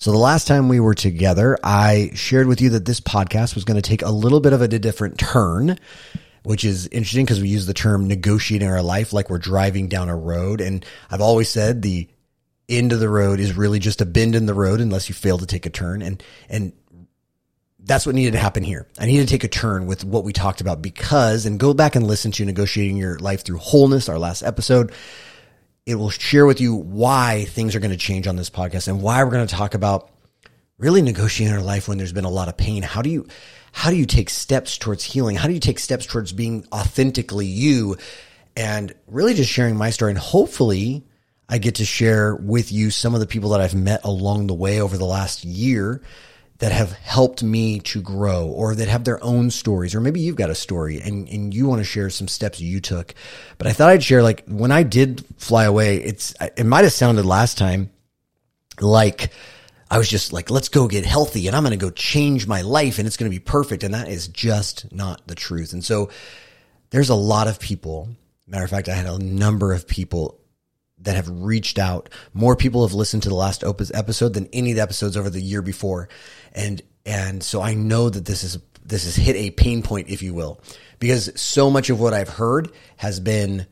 So the last time we were together, I shared with you that this podcast was going to take a little bit of a different turn, which is interesting because we use the term negotiating our life like we're driving down a road. And I've always said the end of the road is really just a bend in the road unless you fail to take a turn. And, and that's what needed to happen here. I needed to take a turn with what we talked about because, and go back and listen to negotiating your life through wholeness, our last episode it will share with you why things are going to change on this podcast and why we're going to talk about really negotiating our life when there's been a lot of pain. How do you, how do you take steps towards healing? How do you take steps towards being authentically you and really just sharing my story? And hopefully I get to share with you some of the people that I've met along the way over the last year that have helped me to grow or that have their own stories or maybe you've got a story and, and you want to share some steps you took. But i thought i'd share like when i did fly away it's it might have sounded last time like i was just like let's go get healthy and i'm going to go change my life and it's going to be perfect. And that is just not the truth. And so there's a lot of people matter of fact i had a number of people that have reached out. More people have listened to the last Opus episode than any of the episodes over the year before and and so I know that this is this has hit a pain point, if you will, because so much of what I've heard has been,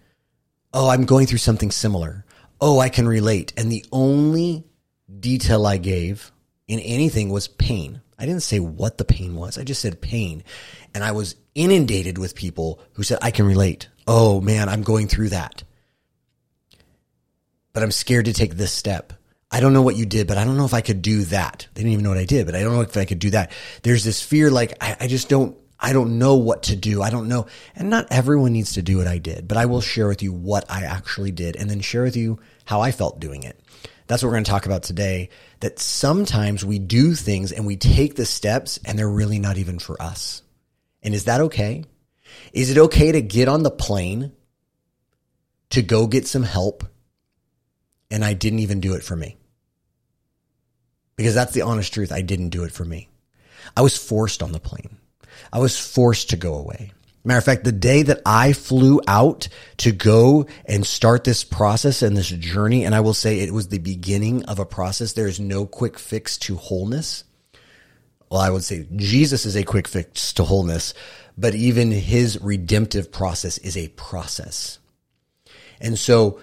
oh, I'm going through something similar. Oh, I can relate, and the only detail I gave in anything was pain. I didn't say what the pain was. I just said pain. And I was inundated with people who said, I can relate. Oh man, I'm going through that. But I'm scared to take this step. I don't know what you did, but I don't know if I could do that. They didn't even know what I did, but I don't know if I could do that. There's this fear, like, I, I just don't, I don't know what to do. I don't know. And not everyone needs to do what I did, but I will share with you what I actually did and then share with you how I felt doing it. That's what we're going to talk about today. That sometimes we do things and we take the steps and they're really not even for us. And is that okay? Is it okay to get on the plane to go get some help and I didn't even do it for me. Because that's the honest truth. I didn't do it for me. I was forced on the plane. I was forced to go away. Matter of fact, the day that I flew out to go and start this process and this journey, and I will say it was the beginning of a process. There is no quick fix to wholeness. Well, I would say Jesus is a quick fix to wholeness, but even his redemptive process is a process. And so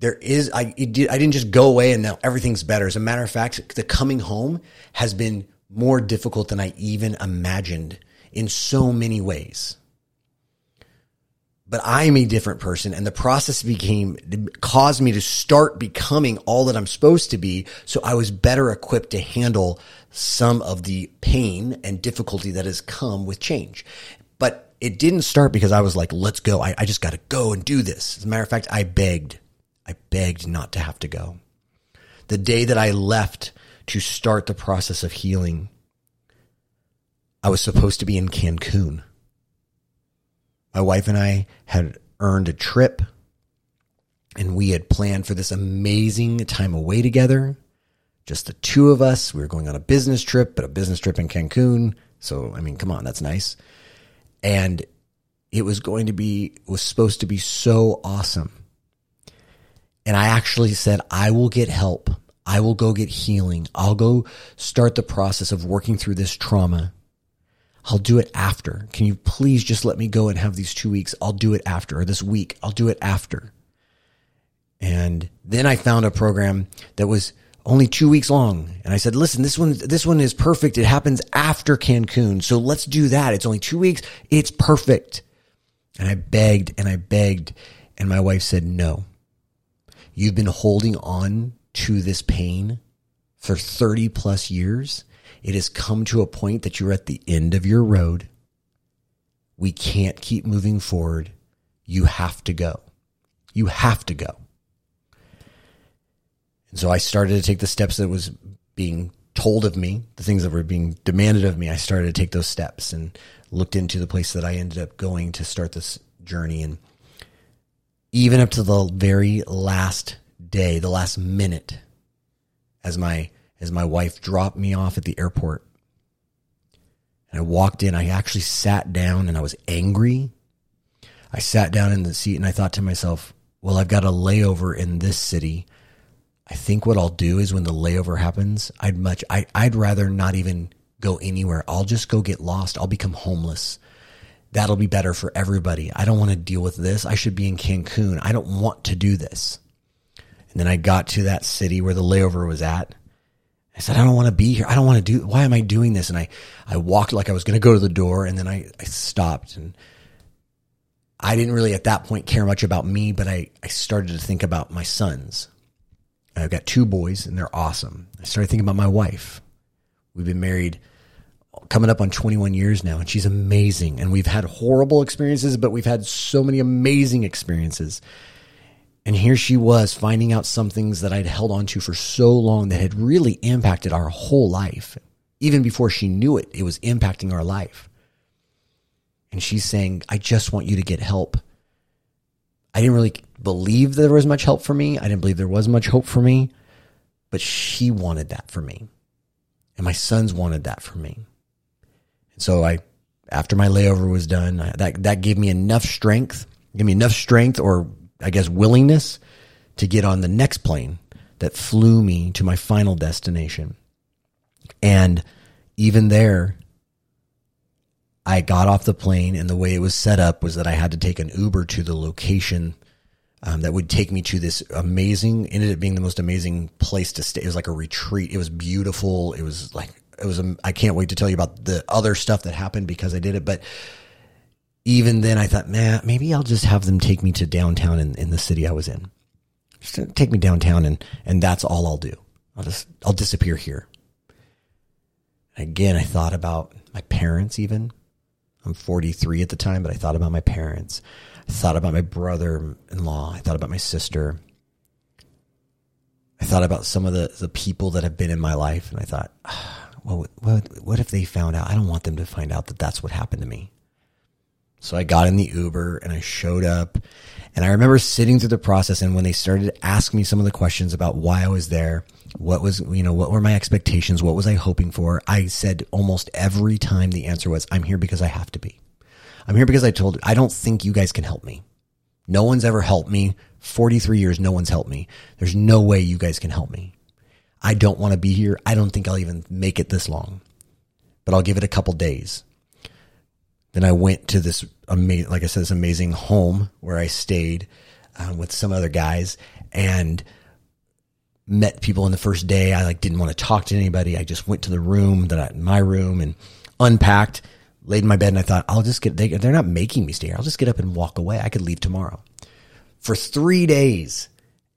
there is I did, I didn't just go away and now everything's better. As a matter of fact, the coming home has been more difficult than I even imagined in so many ways. But I'm a different person and the process became caused me to start becoming all that I'm supposed to be. So I was better equipped to handle some of the pain and difficulty that has come with change. But it didn't start because I was like, let's go. I, I just got to go and do this. As a matter of fact, I begged I begged not to have to go. The day that I left to start the process of healing, I was supposed to be in Cancun. My wife and I had earned a trip and we had planned for this amazing time away together. Just the two of us. We were going on a business trip, but a business trip in Cancun. So, I mean, come on, that's nice. And it was going to be, was supposed to be so awesome. And I actually said, I will get help. I will go get healing. I'll go start the process of working through this trauma. I'll do it after. Can you please just let me go and have these two weeks? I'll do it after, or this week. I'll do it after. And then I found a program that was only two weeks long. And I said, listen, this one, this one is perfect. It happens after Cancun. So let's do that. It's only two weeks. It's perfect. And I begged and I begged. And my wife said, no, You've been holding on to this pain for 30 plus years. It has come to a point that you're at the end of your road. We can't keep moving forward. You have to go. You have to go. And so I started to take the steps that was being told of me, the things that were being demanded of me. I started to take those steps and looked into the place that I ended up going to start this journey. And even up to the very last day, the last minute, as my as my wife dropped me off at the airport. And I walked in, I actually sat down and I was angry. I sat down in the seat and I thought to myself, well, I've got a layover in this city. I think what I'll do is when the layover happens, I'd much, I, I'd rather not even go anywhere. I'll just go get lost. I'll become homeless. That'll be better for everybody. I don't want to deal with this. I should be in Cancun. I don't want to do this. And then I got to that city where the layover was at. I said, I don't want to be here. I don't want to do, why am I doing this? And I, I walked like I was going to go to the door and then I, I stopped and I didn't really at that point care much about me, but I, I started to think about my sons. I've got two boys and they're awesome. I started thinking about my wife. We've been married coming up on 21 years now and she's amazing. And we've had horrible experiences, but we've had so many amazing experiences. And here she was finding out some things that I'd held on to for so long that had really impacted our whole life. Even before she knew it, it was impacting our life. And she's saying, I just want you to get help. I didn't really believe there was much help for me. I didn't believe there was much hope for me, but she wanted that for me. And my sons wanted that for me. So I, after my layover was done, I, that, that gave me enough strength, gave me enough strength or I guess willingness to get on the next plane that flew me to my final destination. And even there, I got off the plane, and the way it was set up was that I had to take an Uber to the location um, that would take me to this amazing. Ended up being the most amazing place to stay. It was like a retreat. It was beautiful. It was like it was. Um, I can't wait to tell you about the other stuff that happened because I did it. But even then, I thought, man, maybe I'll just have them take me to downtown in, in the city I was in. Just take me downtown, and and that's all I'll do. I'll just I'll disappear here. Again, I thought about my parents even I'm 43 at the time, but I thought about my parents. I thought about my brother in law. I thought about my sister. I thought about some of the, the people that have been in my life, and I thought, ah, well, what, what if they found out? I don't want them to find out that that's what happened to me. So I got in the Uber and I showed up. And I remember sitting through the process. And when they started to ask me some of the questions about why I was there, what was, you know, what were my expectations? What was I hoping for? I said almost every time the answer was, I'm here because I have to be. I'm here because I told, I don't think you guys can help me. No one's ever helped me. 43 years, no one's helped me. There's no way you guys can help me. I don't want to be here. I don't think I'll even make it this long, but I'll give it a couple days. Then I went to this amazing, like I said, this amazing home where I stayed uh, with some other guys and met people in the first day. I like didn't want to talk to anybody. I just went to the room that I, my room and unpacked, laid in my bed, and I thought I'll just get. They, they're not making me stay here. I'll just get up and walk away. I could leave tomorrow. For three days,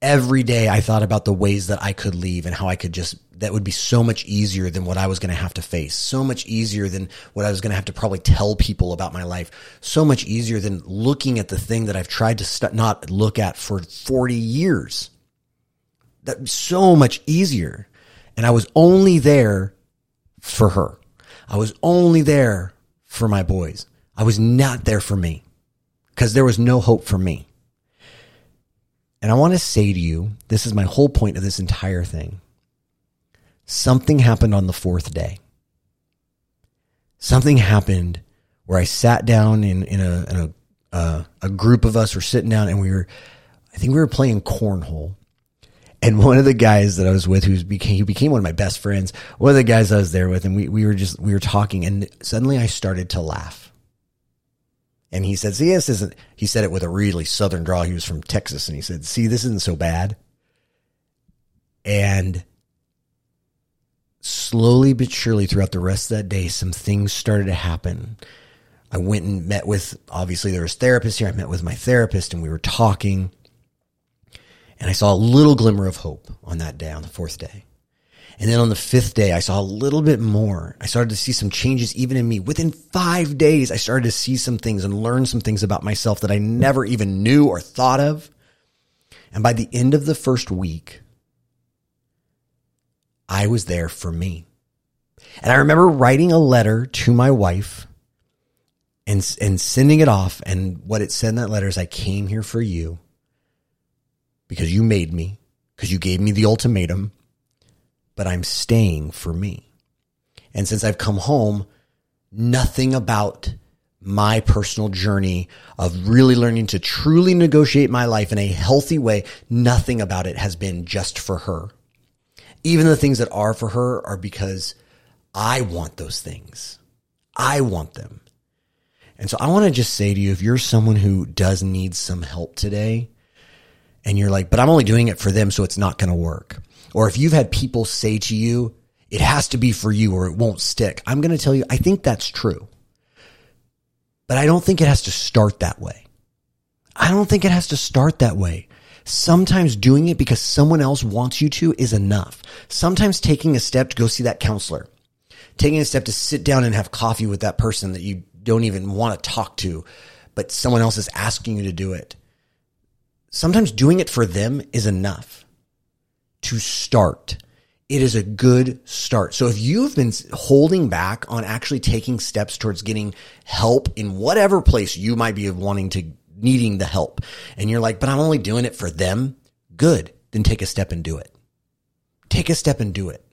every day I thought about the ways that I could leave and how I could just that would be so much easier than what I was going to have to face. So much easier than what I was going to have to probably tell people about my life. So much easier than looking at the thing that I've tried to st- not look at for 40 years. That so much easier. And I was only there for her. I was only there for my boys. I was not there for me because there was no hope for me. And I want to say to you, this is my whole point of this entire thing. Something happened on the fourth day. Something happened where I sat down in, in a, in a, uh, a group of us were sitting down and we were, I think we were playing cornhole and one of the guys that I was with, who became he became one of my best friends, one of the guys I was there with, and we we were just we were talking, and suddenly I started to laugh. And he said, "See, this isn't." He said it with a really southern drawl. He was from Texas, and he said, "See, this isn't so bad." And slowly but surely, throughout the rest of that day, some things started to happen. I went and met with obviously there was therapists here. I met with my therapist, and we were talking and I saw a little glimmer of hope on that day, on the fourth day. And then on the fifth day, I saw a little bit more. I started to see some changes even in me. Within five days, I started to see some things and learn some things about myself that I never even knew or thought of. And by the end of the first week, I was there for me. And I remember writing a letter to my wife and, and sending it off. And what it said in that letter is, I came here for you because you made me, because you gave me the ultimatum, but I'm staying for me. And since I've come home, nothing about my personal journey of really learning to truly negotiate my life in a healthy way, nothing about it has been just for her. Even the things that are for her are because I want those things. I want them. And so I want to just say to you, if you're someone who does need some help today and you're like, but I'm only doing it for them, so it's not going to work. Or if you've had people say to you, it has to be for you or it won't stick. I'm going to tell you, I think that's true. But I don't think it has to start that way. I don't think it has to start that way. Sometimes doing it because someone else wants you to is enough. Sometimes taking a step to go see that counselor, taking a step to sit down and have coffee with that person that you don't even want to talk to, but someone else is asking you to do it. Sometimes doing it for them is enough to start. It is a good start. So if you've been holding back on actually taking steps towards getting help in whatever place you might be wanting to needing the help and you're like, but I'm only doing it for them. Good. Then take a step and do it. Take a step and do it.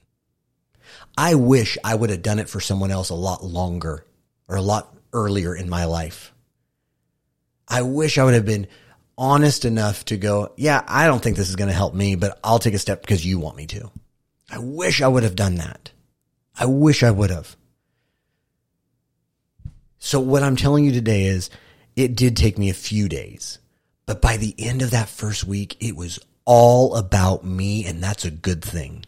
I wish I would have done it for someone else a lot longer or a lot earlier in my life. I wish I would have been honest enough to go, yeah, I don't think this is going to help me, but I'll take a step because you want me to. I wish I would have done that. I wish I would have. So what I'm telling you today is it did take me a few days, but by the end of that first week, it was all about me. And that's a good thing.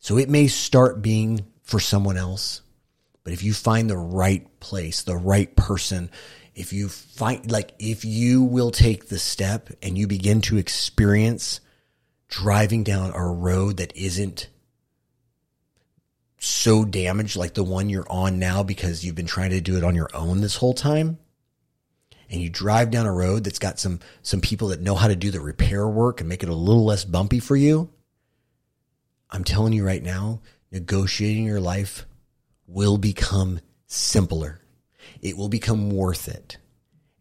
So it may start being for someone else, but if you find the right place, the right person, if you find, like, if you will take the step and you begin to experience driving down a road that isn't so damaged like the one you're on now because you've been trying to do it on your own this whole time and you drive down a road that's got some some people that know how to do the repair work and make it a little less bumpy for you i'm telling you right now negotiating your life will become simpler. It will become worth it.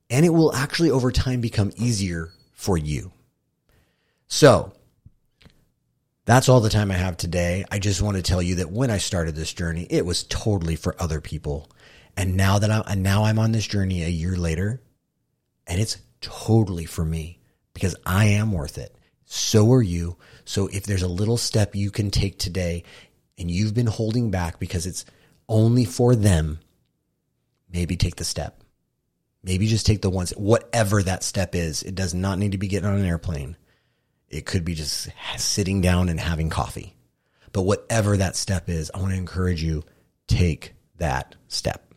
And it will actually over time become easier for you. So that's all the time I have today. I just want to tell you that when I started this journey, it was totally for other people. And now that I'm, and now I'm on this journey a year later and it's totally for me because I am worth it. So are you. So if there's a little step you can take today and you've been holding back because it's only for them, maybe take the step. Maybe just take the ones, whatever that step is. It does not need to be getting on an airplane. It could be just sitting down and having coffee. But whatever that step is, I want to encourage you, take that step.